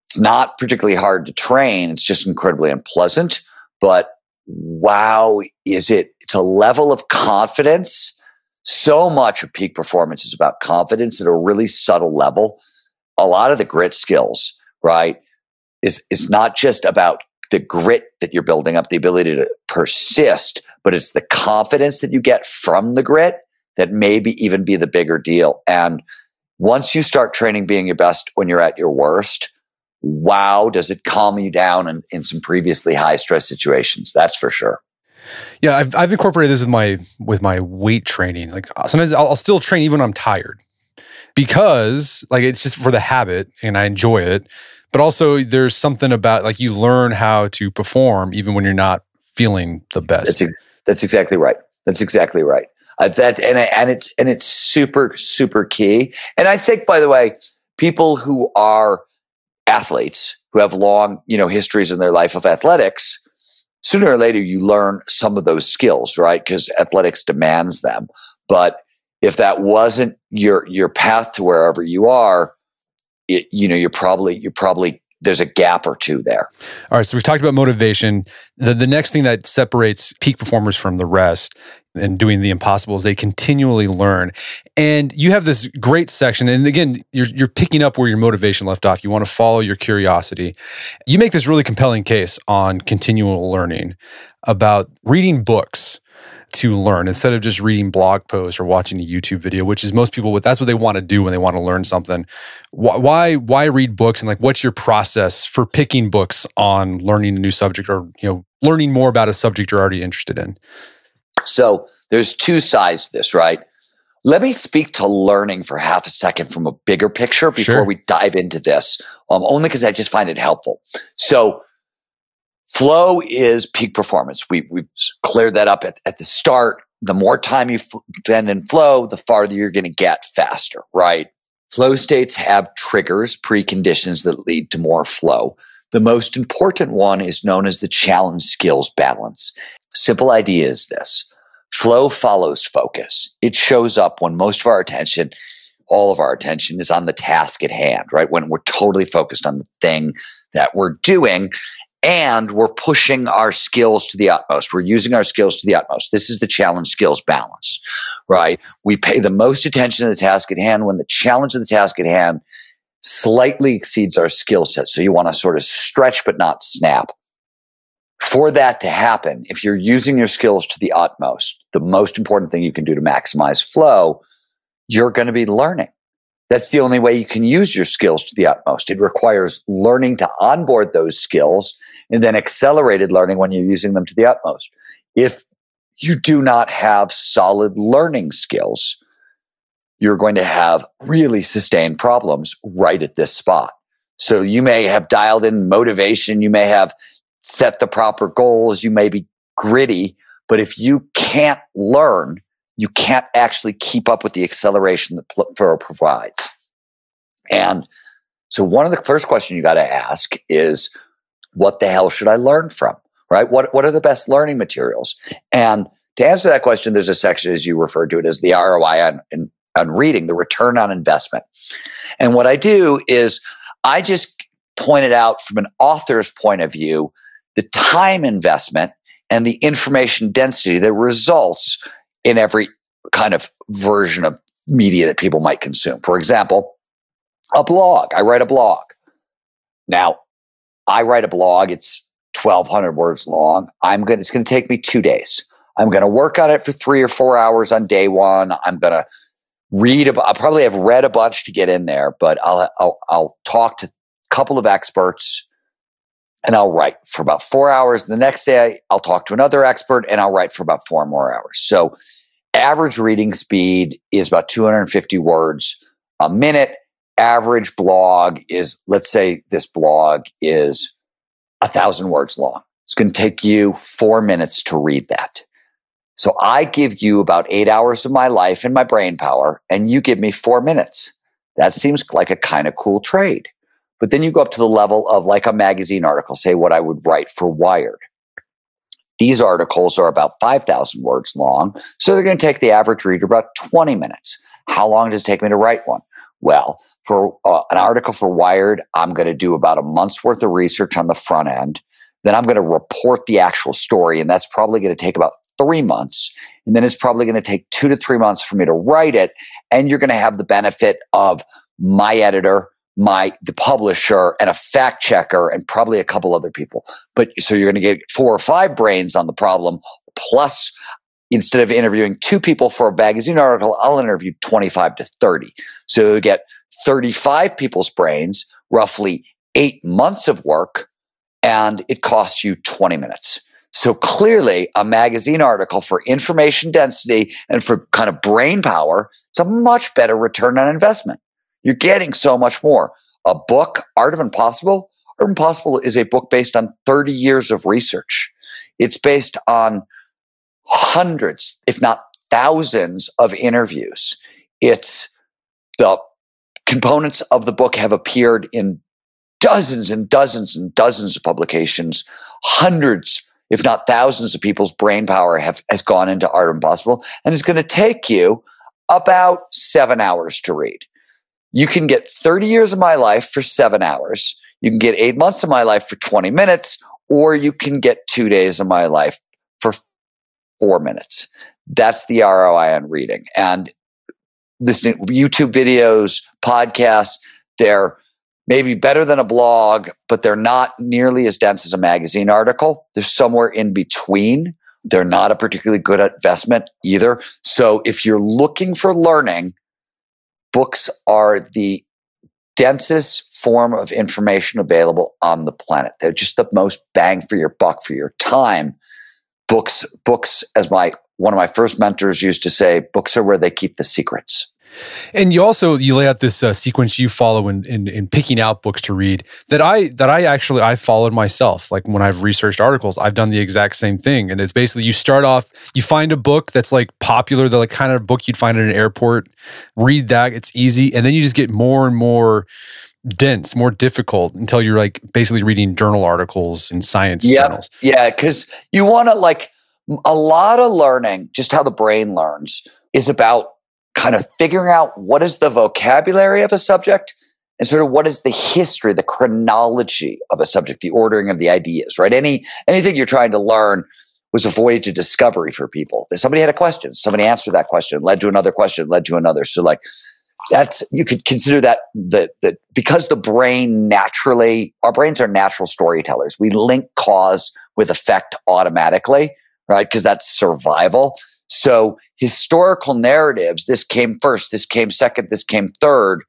it's not particularly hard to train. It's just incredibly unpleasant. But wow, is it? It's a level of confidence. So much of peak performance is about confidence at a really subtle level. A lot of the grit skills, right, is, is not just about the grit that you're building up, the ability to persist, but it's the confidence that you get from the grit that maybe even be the bigger deal. And once you start training being your best when you're at your worst, wow, does it calm you down in, in some previously high stress situations? That's for sure. Yeah, I've, I've incorporated this with my with my weight training. Like sometimes I'll, I'll still train even when I'm tired because like it's just for the habit and I enjoy it. But also there's something about like you learn how to perform even when you're not feeling the best. That's, that's exactly right. That's exactly right. Uh, that and and it's and it's super super key. And I think, by the way, people who are athletes who have long you know histories in their life of athletics, sooner or later you learn some of those skills, right? Because athletics demands them. But if that wasn't your your path to wherever you are, it, you know you're probably you're probably there's a gap or two there. All right, so we've talked about motivation. The the next thing that separates peak performers from the rest and doing the impossible is they continually learn. And you have this great section and again, you're you're picking up where your motivation left off. You want to follow your curiosity. You make this really compelling case on continual learning about reading books to learn instead of just reading blog posts or watching a YouTube video, which is most people what that's what they want to do when they want to learn something. Why why read books and like what's your process for picking books on learning a new subject or you know learning more about a subject you're already interested in? So there's two sides to this, right? Let me speak to learning for half a second from a bigger picture before sure. we dive into this, um, only because I just find it helpful. So Flow is peak performance. We, we've cleared that up at, at the start. The more time you spend in flow, the farther you're going to get faster, right? Flow states have triggers, preconditions that lead to more flow. The most important one is known as the challenge skills balance. Simple idea is this flow follows focus. It shows up when most of our attention, all of our attention is on the task at hand, right? When we're totally focused on the thing that we're doing and we're pushing our skills to the utmost. We're using our skills to the utmost. This is the challenge skills balance, right? We pay the most attention to the task at hand when the challenge of the task at hand slightly exceeds our skill set. So you want to sort of stretch but not snap. For that to happen, if you're using your skills to the utmost, the most important thing you can do to maximize flow, you're going to be learning. That's the only way you can use your skills to the utmost. It requires learning to onboard those skills and then accelerated learning when you're using them to the utmost. If you do not have solid learning skills, you're going to have really sustained problems right at this spot. So you may have dialed in motivation, you may have set the proper goals, you may be gritty, but if you can't learn, you can't actually keep up with the acceleration that Flow provides. And so one of the first questions you got to ask is, what the hell should I learn from? Right? What, what are the best learning materials? And to answer that question, there's a section, as you referred to it, as the ROI on, on reading, the return on investment. And what I do is I just pointed out from an author's point of view the time investment and the information density that results in every kind of version of media that people might consume. For example, a blog. I write a blog. Now, I write a blog. It's 1200 words long. I'm going to, it's going to take me two days. I'm going to work on it for three or four hours on day one. I'm going to read, I'll probably have read a bunch to get in there, but I'll, I'll, I'll talk to a couple of experts and I'll write for about four hours. The next day, I'll talk to another expert and I'll write for about four more hours. So, average reading speed is about 250 words a minute average blog is, let's say this blog is a thousand words long. It's going to take you four minutes to read that. So I give you about eight hours of my life and my brain power, and you give me four minutes. That seems like a kind of cool trade. But then you go up to the level of like a magazine article, say what I would write for Wired. These articles are about 5,000 words long. So they're going to take the average reader about 20 minutes. How long does it take me to write one? Well, for uh, an article for Wired, I'm going to do about a month's worth of research on the front end. Then I'm going to report the actual story, and that's probably going to take about three months. And then it's probably going to take two to three months for me to write it. And you're going to have the benefit of my editor, my the publisher, and a fact checker, and probably a couple other people. But so you're going to get four or five brains on the problem, plus instead of interviewing two people for a magazine article, I'll interview 25 to 30. So you get 35 people's brains, roughly eight months of work, and it costs you 20 minutes. So clearly, a magazine article for information density and for kind of brain power, it's a much better return on investment. You're getting so much more. a book, Art of Impossible. Art of Impossible is a book based on 30 years of research. It's based on hundreds, if not thousands, of interviews. It's the components of the book have appeared in dozens and dozens and dozens of publications, hundreds, if not thousands of people's brain power have has gone into Art of Impossible. And it's going to take you about seven hours to read. You can get 30 years of my life for seven hours. You can get eight months of my life for 20 minutes, or you can get two days of my life for four minutes. That's the ROI on reading. And listening YouTube videos, podcasts, they're maybe better than a blog, but they're not nearly as dense as a magazine article. They're somewhere in between. They're not a particularly good investment either. So if you're looking for learning, books are the densest form of information available on the planet. They're just the most bang for your buck for your time. Books, books, as my one of my first mentors used to say, books are where they keep the secrets. And you also you lay out this uh, sequence you follow in, in, in picking out books to read that I that I actually I followed myself. Like when I've researched articles, I've done the exact same thing. And it's basically you start off, you find a book that's like popular, the like kind of book you'd find at an airport. Read that, it's easy, and then you just get more and more dense, more difficult until you're like basically reading journal articles and science journals. Yeah, because you want to like a lot of learning, just how the brain learns, is about kind of figuring out what is the vocabulary of a subject and sort of what is the history, the chronology of a subject, the ordering of the ideas, right? Any anything you're trying to learn was a voyage of discovery for people. Somebody had a question, somebody answered that question, led to another question, led to another. So like that's you could consider that that that because the brain naturally our brains are natural storytellers. We link cause with effect automatically, right? Because that's survival. So historical narratives, this came first, this came second, this came third.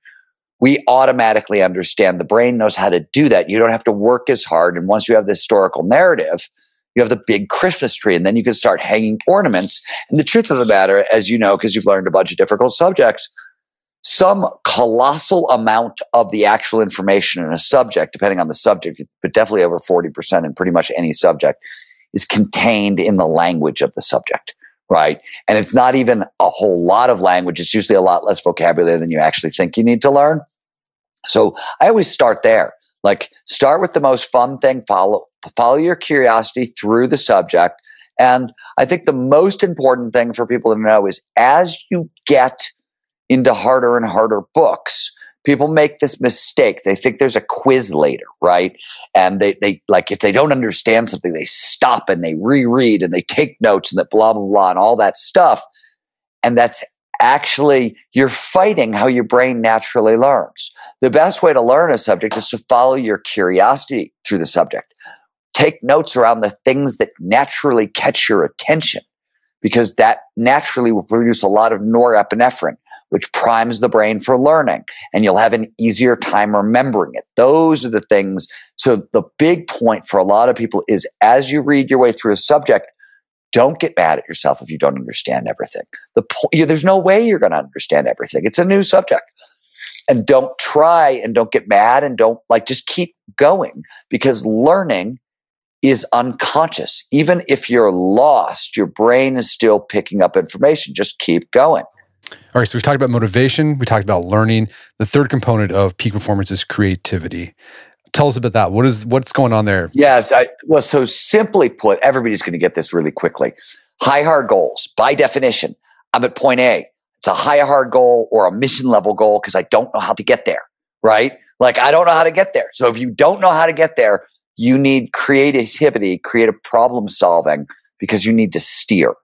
We automatically understand the brain knows how to do that. You don't have to work as hard. And once you have the historical narrative, you have the big Christmas tree, and then you can start hanging ornaments. And the truth of the matter, as you know, because you've learned a bunch of difficult subjects, some colossal amount of the actual information in a subject, depending on the subject, but definitely over 40% in pretty much any subject, is contained in the language of the subject right? And it's not even a whole lot of language. It's usually a lot less vocabulary than you actually think you need to learn. So I always start there. Like start with the most fun thing, follow follow your curiosity through the subject. And I think the most important thing for people to know is as you get into harder and harder books, people make this mistake. They think there's a quiz later, right? And they, they like, if they don't understand something, they stop and they reread and they take notes and that blah, blah, blah, and all that stuff. And that's actually, you're fighting how your brain naturally learns. The best way to learn a subject is to follow your curiosity through the subject. Take notes around the things that naturally catch your attention because that naturally will produce a lot of norepinephrine which primes the brain for learning and you'll have an easier time remembering it. Those are the things. So the big point for a lot of people is as you read your way through a subject, don't get mad at yourself if you don't understand everything. The po- there's no way you're going to understand everything. It's a new subject. And don't try and don't get mad and don't like just keep going because learning is unconscious. Even if you're lost, your brain is still picking up information. Just keep going. All right, so we've talked about motivation, we talked about learning. The third component of peak performance is creativity. Tell us about that. What is what's going on there? Yes, I, well, so simply put, everybody's going to get this really quickly. High hard goals, by definition, I'm at point A. It's a high hard goal or a mission level goal because I don't know how to get there. Right? Like I don't know how to get there. So if you don't know how to get there, you need creativity, creative problem solving because you need to steer.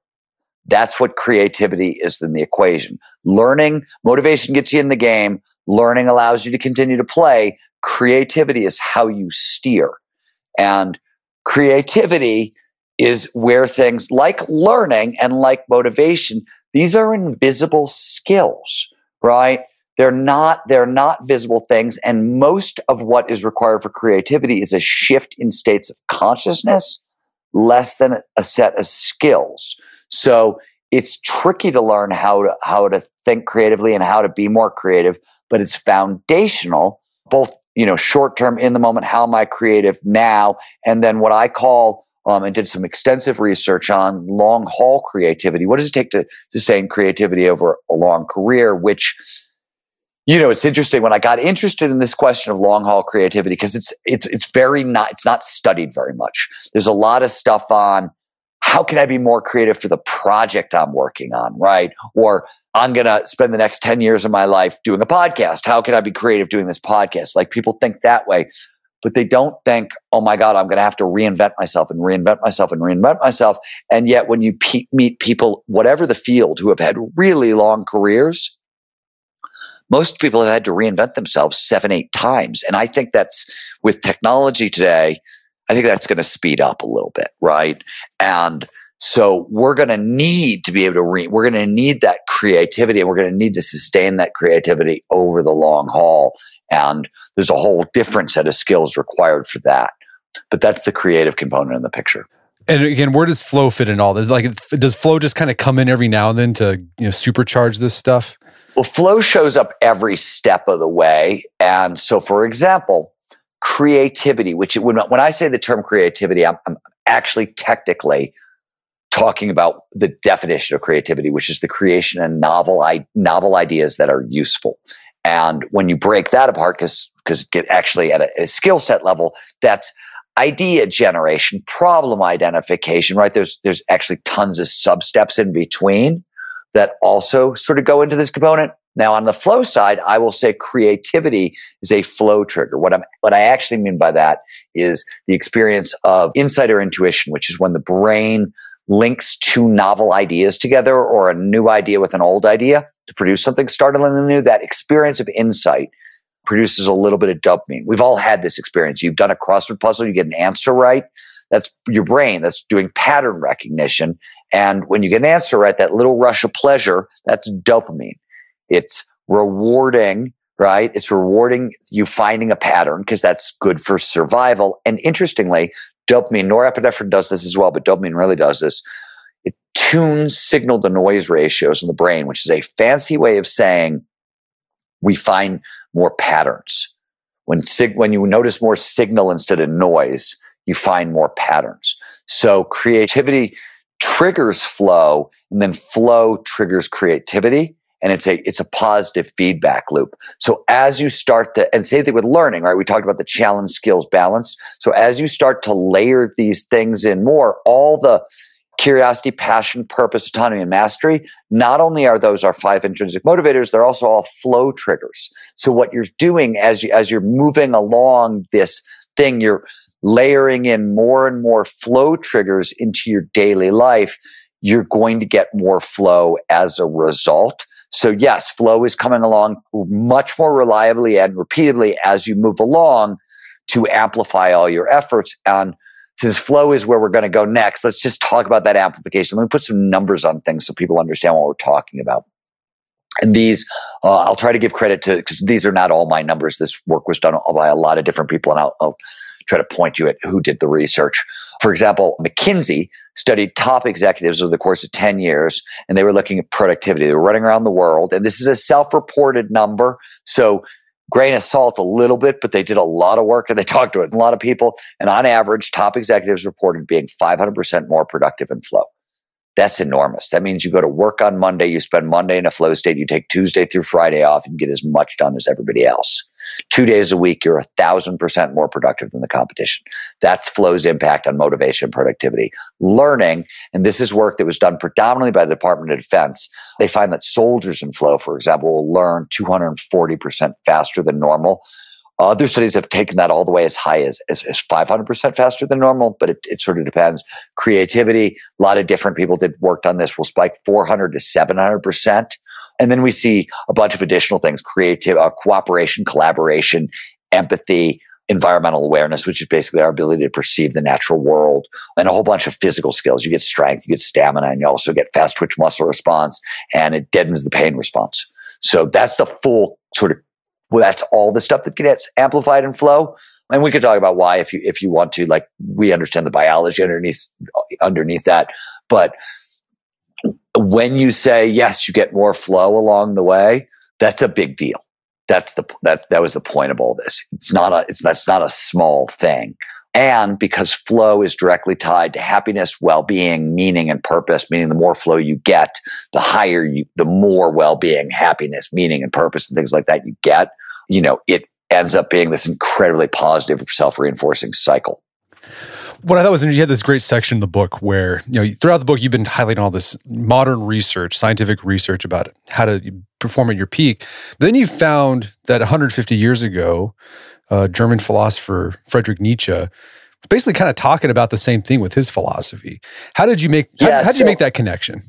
That's what creativity is in the equation. Learning, motivation gets you in the game. Learning allows you to continue to play. Creativity is how you steer. And creativity is where things like learning and like motivation, these are invisible skills, right? They're not, they're not visible things. And most of what is required for creativity is a shift in states of consciousness less than a set of skills. So it's tricky to learn how to how to think creatively and how to be more creative, but it's foundational both, you know, short term in the moment, how am I creative now? And then what I call um, and did some extensive research on long haul creativity. What does it take to sustain creativity over a long career? Which, you know, it's interesting when I got interested in this question of long haul creativity because it's it's it's very not it's not studied very much. There's a lot of stuff on how can I be more creative for the project I'm working on, right? Or I'm going to spend the next 10 years of my life doing a podcast. How can I be creative doing this podcast? Like people think that way, but they don't think, oh my God, I'm going to have to reinvent myself and reinvent myself and reinvent myself. And yet, when you pe- meet people, whatever the field, who have had really long careers, most people have had to reinvent themselves seven, eight times. And I think that's with technology today, I think that's going to speed up a little bit, right? And so we're going to need to be able to read. We're going to need that creativity and we're going to need to sustain that creativity over the long haul. And there's a whole different set of skills required for that. But that's the creative component in the picture. And again, where does flow fit in all this? Like, does flow just kind of come in every now and then to you know supercharge this stuff? Well, flow shows up every step of the way. And so, for example, creativity, which when, when I say the term creativity, I'm, I'm actually technically talking about the definition of creativity, which is the creation of novel, novel ideas that are useful. And when you break that apart, because because actually at a, a skill set level, that's idea generation, problem identification, right? There's there's actually tons of sub steps in between that also sort of go into this component. Now, on the flow side, I will say creativity is a flow trigger. What I'm, what I actually mean by that is the experience of insight or intuition, which is when the brain links two novel ideas together or a new idea with an old idea to produce something startlingly new. That experience of insight produces a little bit of dopamine. We've all had this experience. You've done a crossword puzzle, you get an answer right. That's your brain that's doing pattern recognition. And when you get an answer right, that little rush of pleasure, that's dopamine. It's rewarding, right? It's rewarding you finding a pattern because that's good for survival. And interestingly, dopamine, norepinephrine does this as well, but dopamine really does this. It tunes signal to noise ratios in the brain, which is a fancy way of saying we find more patterns. When, sig- when you notice more signal instead of noise, you find more patterns. So creativity triggers flow and then flow triggers creativity and it's a it's a positive feedback loop. So as you start to and same thing with learning, right? We talked about the challenge skills balance. So as you start to layer these things in more, all the curiosity, passion, purpose, autonomy, and mastery, not only are those our five intrinsic motivators, they're also all flow triggers. So what you're doing as you as you're moving along this thing, you're layering in more and more flow triggers into your daily life. You're going to get more flow as a result. So yes, flow is coming along much more reliably and repeatedly as you move along to amplify all your efforts. And since flow is where we're going to go next, let's just talk about that amplification. Let me put some numbers on things so people understand what we're talking about. And these, uh, I'll try to give credit to because these are not all my numbers. This work was done by a lot of different people, and I'll, I'll try to point you at who did the research. For example, McKinsey studied top executives over the course of 10 years, and they were looking at productivity. They were running around the world, and this is a self reported number. So, grain of salt a little bit, but they did a lot of work and they talked to a lot of people. And on average, top executives reported being 500% more productive in flow. That's enormous. That means you go to work on Monday, you spend Monday in a flow state, you take Tuesday through Friday off and get as much done as everybody else. Two days a week, you're a thousand percent more productive than the competition. That's flow's impact on motivation and productivity. Learning, and this is work that was done predominantly by the Department of Defense. They find that soldiers in flow, for example, will learn 240% faster than normal. Other studies have taken that all the way as high as, as, as 500% faster than normal, but it, it, sort of depends. Creativity, a lot of different people did worked on this will spike 400 to 700%. And then we see a bunch of additional things, creative, uh, cooperation, collaboration, empathy, environmental awareness, which is basically our ability to perceive the natural world, and a whole bunch of physical skills. You get strength, you get stamina, and you also get fast twitch muscle response, and it deadens the pain response. So that's the full sort of, well, that's all the stuff that gets amplified in flow. And we could talk about why if you, if you want to, like we understand the biology underneath, underneath that. But when you say, yes, you get more flow along the way, that's a big deal. That's the that that was the point of all this. It's not a it's that's not a small thing. And because flow is directly tied to happiness, well-being, meaning, and purpose, meaning the more flow you get, the higher you, the more well-being, happiness, meaning, and purpose, and things like that you get. You know, it ends up being this incredibly positive, self-reinforcing cycle. What I thought was interesting, you had this great section in the book where, you know, throughout the book, you've been highlighting all this modern research, scientific research about how to perform at your peak. But then you found that 150 years ago, uh, German philosopher Friedrich Nietzsche was basically kind of talking about the same thing with his philosophy. How did you make, how, how did so, you make that connection?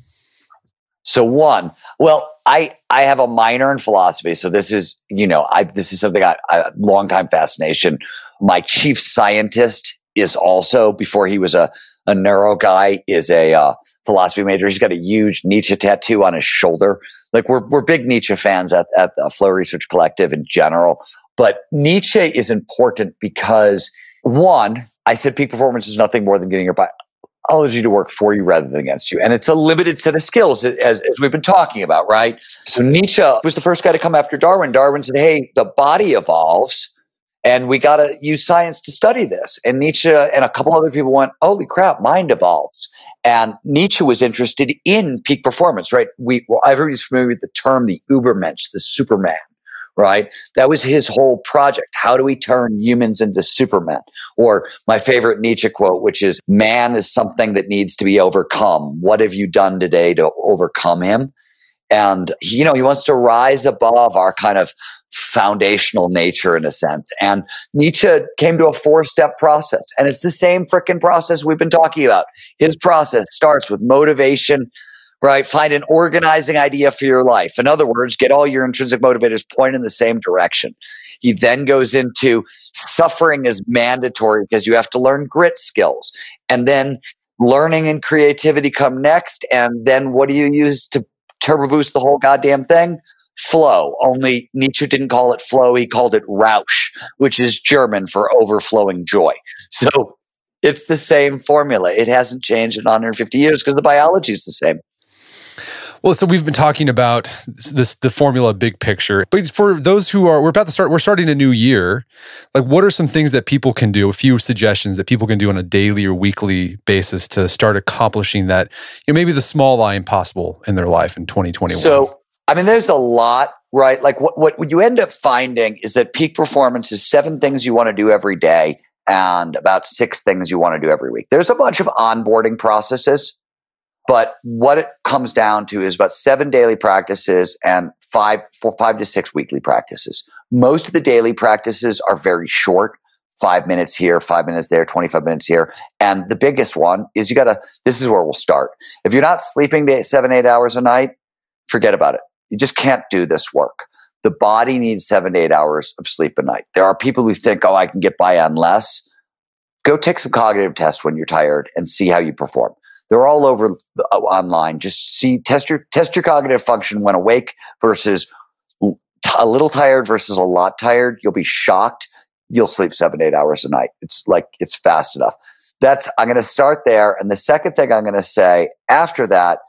So one, well, I I have a minor in philosophy, so this is you know I this is something I, a long time fascination. My chief scientist is also before he was a a neuro guy is a uh, philosophy major. He's got a huge Nietzsche tattoo on his shoulder. Like we're we're big Nietzsche fans at at the Flow Research Collective in general, but Nietzsche is important because one, I said peak performance is nothing more than getting your biology to work for you rather than against you. And it's a limited set of skills, as, as we've been talking about, right? So Nietzsche was the first guy to come after Darwin. Darwin said, hey, the body evolves and we got to use science to study this. And Nietzsche and a couple other people went, holy crap, mind evolves. And Nietzsche was interested in peak performance, right? We, well, everybody's familiar with the term, the Ubermensch, the Superman, right? That was his whole project. How do we turn humans into Supermen? Or my favorite Nietzsche quote, which is, man is something that needs to be overcome. What have you done today to overcome him? And, you know, he wants to rise above our kind of foundational nature in a sense. And Nietzsche came to a four step process. And it's the same freaking process we've been talking about. His process starts with motivation, right? Find an organizing idea for your life. In other words, get all your intrinsic motivators point in the same direction. He then goes into suffering is mandatory because you have to learn grit skills. And then learning and creativity come next. And then what do you use to turbo boost the whole goddamn thing? Flow. Only Nietzsche didn't call it flow, he called it Rausch, which is German for overflowing joy. So it's the same formula. It hasn't changed in 150 years because the biology is the same. Well, so we've been talking about this the formula big picture. But for those who are we're about to start we're starting a new year. Like what are some things that people can do, a few suggestions that people can do on a daily or weekly basis to start accomplishing that, you know, maybe the small lie impossible in their life in 2021? So I mean, there's a lot, right? Like what, what you end up finding is that peak performance is seven things you want to do every day and about six things you want to do every week. There's a bunch of onboarding processes, but what it comes down to is about seven daily practices and five, four, five to six weekly practices. Most of the daily practices are very short five minutes here, five minutes there, 25 minutes here. And the biggest one is you got to, this is where we'll start. If you're not sleeping seven, eight hours a night, forget about it. You just can't do this work. The body needs seven to eight hours of sleep a night. There are people who think, oh, I can get by on less. Go take some cognitive tests when you're tired and see how you perform. They're all over uh, online. Just see, test your, test your cognitive function when awake versus a little tired versus a lot tired. You'll be shocked. You'll sleep seven, eight hours a night. It's like, it's fast enough. That's, I'm going to start there. And the second thing I'm going to say after that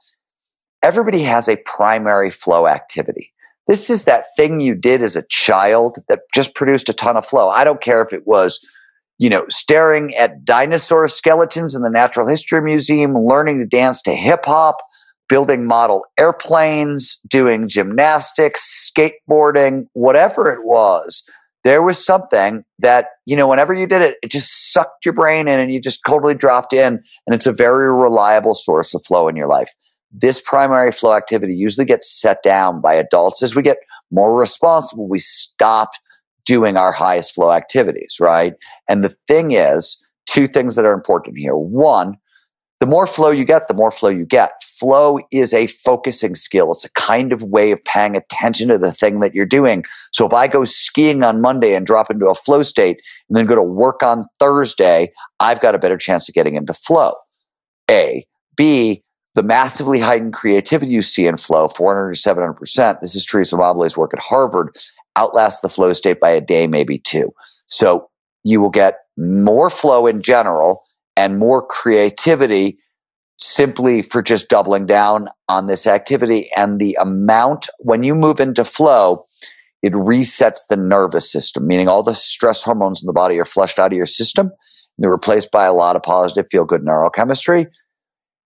everybody has a primary flow activity. This is that thing you did as a child that just produced a ton of flow. I don't care if it was, you know, staring at dinosaur skeletons in the Natural History Museum, learning to dance to hip hop, building model airplanes, doing gymnastics, skateboarding, whatever it was. There was something that, you know, whenever you did it, it just sucked your brain in and you just totally dropped in. And it's a very reliable source of flow in your life this primary flow activity usually gets set down by adults. As we get more responsible we stop doing our highest flow activities right? And the thing is two things that are important here. One the more flow you get the more flow you get. Flow is a focusing skill. It's a kind of way of paying attention to the thing that you're doing. So if i go skiing on monday and drop into a flow state and then go to work on thursday i've got a better chance of getting into flow. A. B the massively heightened creativity you see in flow, 400 to 700%, this is Teresa Amabile's work at Harvard, outlasts the flow state by a day, maybe two. So you will get more flow in general and more creativity simply for just doubling down on this activity. And the amount, when you move into flow, it resets the nervous system, meaning all the stress hormones in the body are flushed out of your system. And they're replaced by a lot of positive feel good neurochemistry.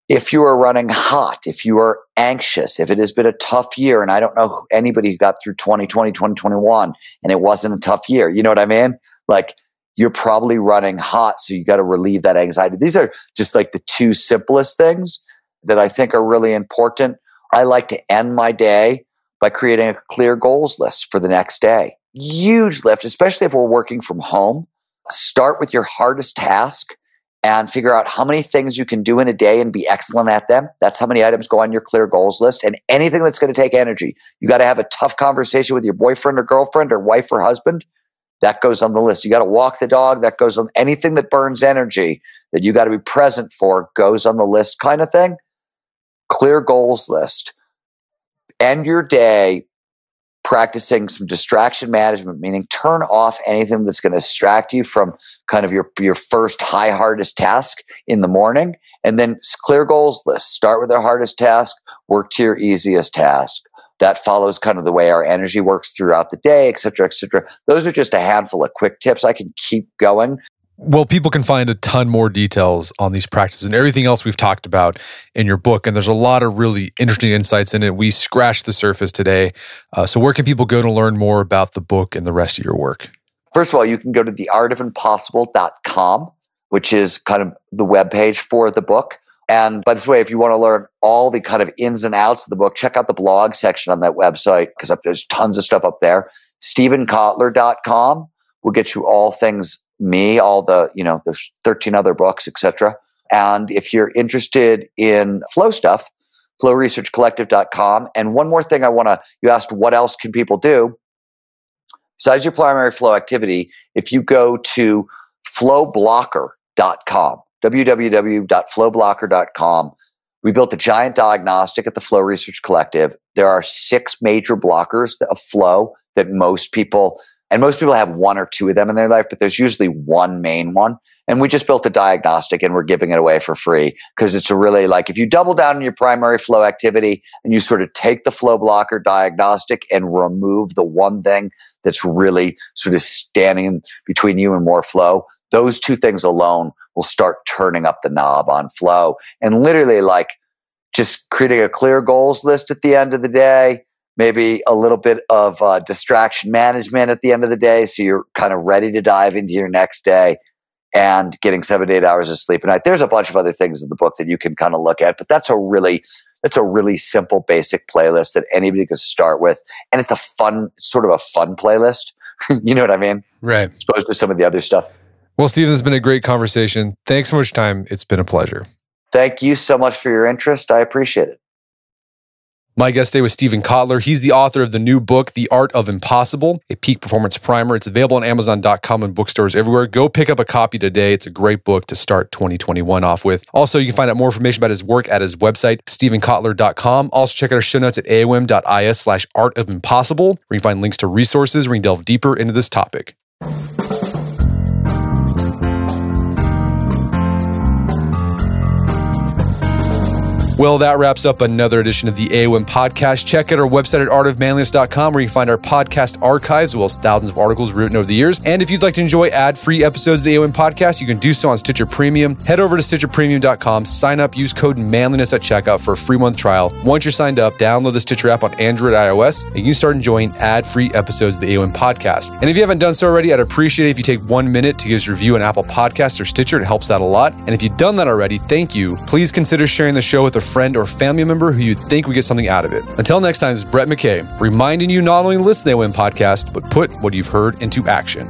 If you are running hot, if you are anxious, if it has been a tough year, and I don't know anybody who got through 2020, 2021, and it wasn't a tough year, you know what I mean? Like you're probably running hot. So you got to relieve that anxiety. These are just like the two simplest things that I think are really important. I like to end my day by creating a clear goals list for the next day. Huge lift, especially if we're working from home. Start with your hardest task and figure out how many things you can do in a day and be excellent at them. That's how many items go on your clear goals list. And anything that's going to take energy, you got to have a tough conversation with your boyfriend or girlfriend or wife or husband. That goes on the list. You got to walk the dog. That goes on anything that burns energy that you got to be present for goes on the list kind of thing. Clear goals list end your day practicing some distraction management, meaning turn off anything that's going to distract you from kind of your, your first high hardest task in the morning. And then clear goals list. Start with the hardest task, work to your easiest task. That follows kind of the way our energy works throughout the day, et cetera, et cetera. Those are just a handful of quick tips. I can keep going, well, people can find a ton more details on these practices and everything else we've talked about in your book. And there's a lot of really interesting insights in it. We scratched the surface today. Uh, so, where can people go to learn more about the book and the rest of your work? First of all, you can go to theartofimpossible.com, which is kind of the web page for the book. And by this way, if you want to learn all the kind of ins and outs of the book, check out the blog section on that website because there's tons of stuff up there. StevenKotler.com will get you all things me, all the, you know, there's 13 other books, etc. And if you're interested in flow stuff, flowresearchcollective.com. And one more thing I want to, you asked what else can people do? Besides your primary flow activity, if you go to flowblocker.com, www.flowblocker.com, we built a giant diagnostic at the Flow Research Collective. There are six major blockers of flow that most people and most people have one or two of them in their life, but there's usually one main one. And we just built a diagnostic and we're giving it away for free because it's really like if you double down on your primary flow activity and you sort of take the flow blocker diagnostic and remove the one thing that's really sort of standing between you and more flow, those two things alone will start turning up the knob on flow. And literally, like just creating a clear goals list at the end of the day, maybe a little bit of uh, distraction management at the end of the day. So you're kind of ready to dive into your next day and getting seven to eight hours of sleep a night. There's a bunch of other things in the book that you can kind of look at, but that's a really, that's a really simple, basic playlist that anybody can start with. And it's a fun, sort of a fun playlist. you know what I mean? Right. As opposed to some of the other stuff. Well, Steven, this has been a great conversation. Thanks so much time. It's been a pleasure. Thank you so much for your interest. I appreciate it. My guest today was Steven Kotler. He's the author of the new book, The Art of Impossible, a peak performance primer. It's available on Amazon.com and bookstores everywhere. Go pick up a copy today. It's a great book to start 2021 off with. Also, you can find out more information about his work at his website, stevenkotler.com. Also, check out our show notes at aom.is slash art of impossible, where you can find links to resources where you can delve deeper into this topic. Well, that wraps up another edition of the AOM podcast. Check out our website at artofmanliness.com where you can find our podcast archives as well as thousands of articles written over the years. And if you'd like to enjoy ad free episodes of the AOM podcast, you can do so on Stitcher Premium. Head over to StitcherPremium.com, sign up, use code manliness at checkout for a free month trial. Once you're signed up, download the Stitcher app on Android iOS, and you can start enjoying ad free episodes of the AOM podcast. And if you haven't done so already, I'd appreciate it if you take one minute to give us a review on Apple Podcasts or Stitcher. It helps out a lot. And if you've done that already, thank you. Please consider sharing the show with a friend or family member who you think would get something out of it. Until next time, it's Brett McKay, reminding you not only listen to the Win podcast, but put what you've heard into action.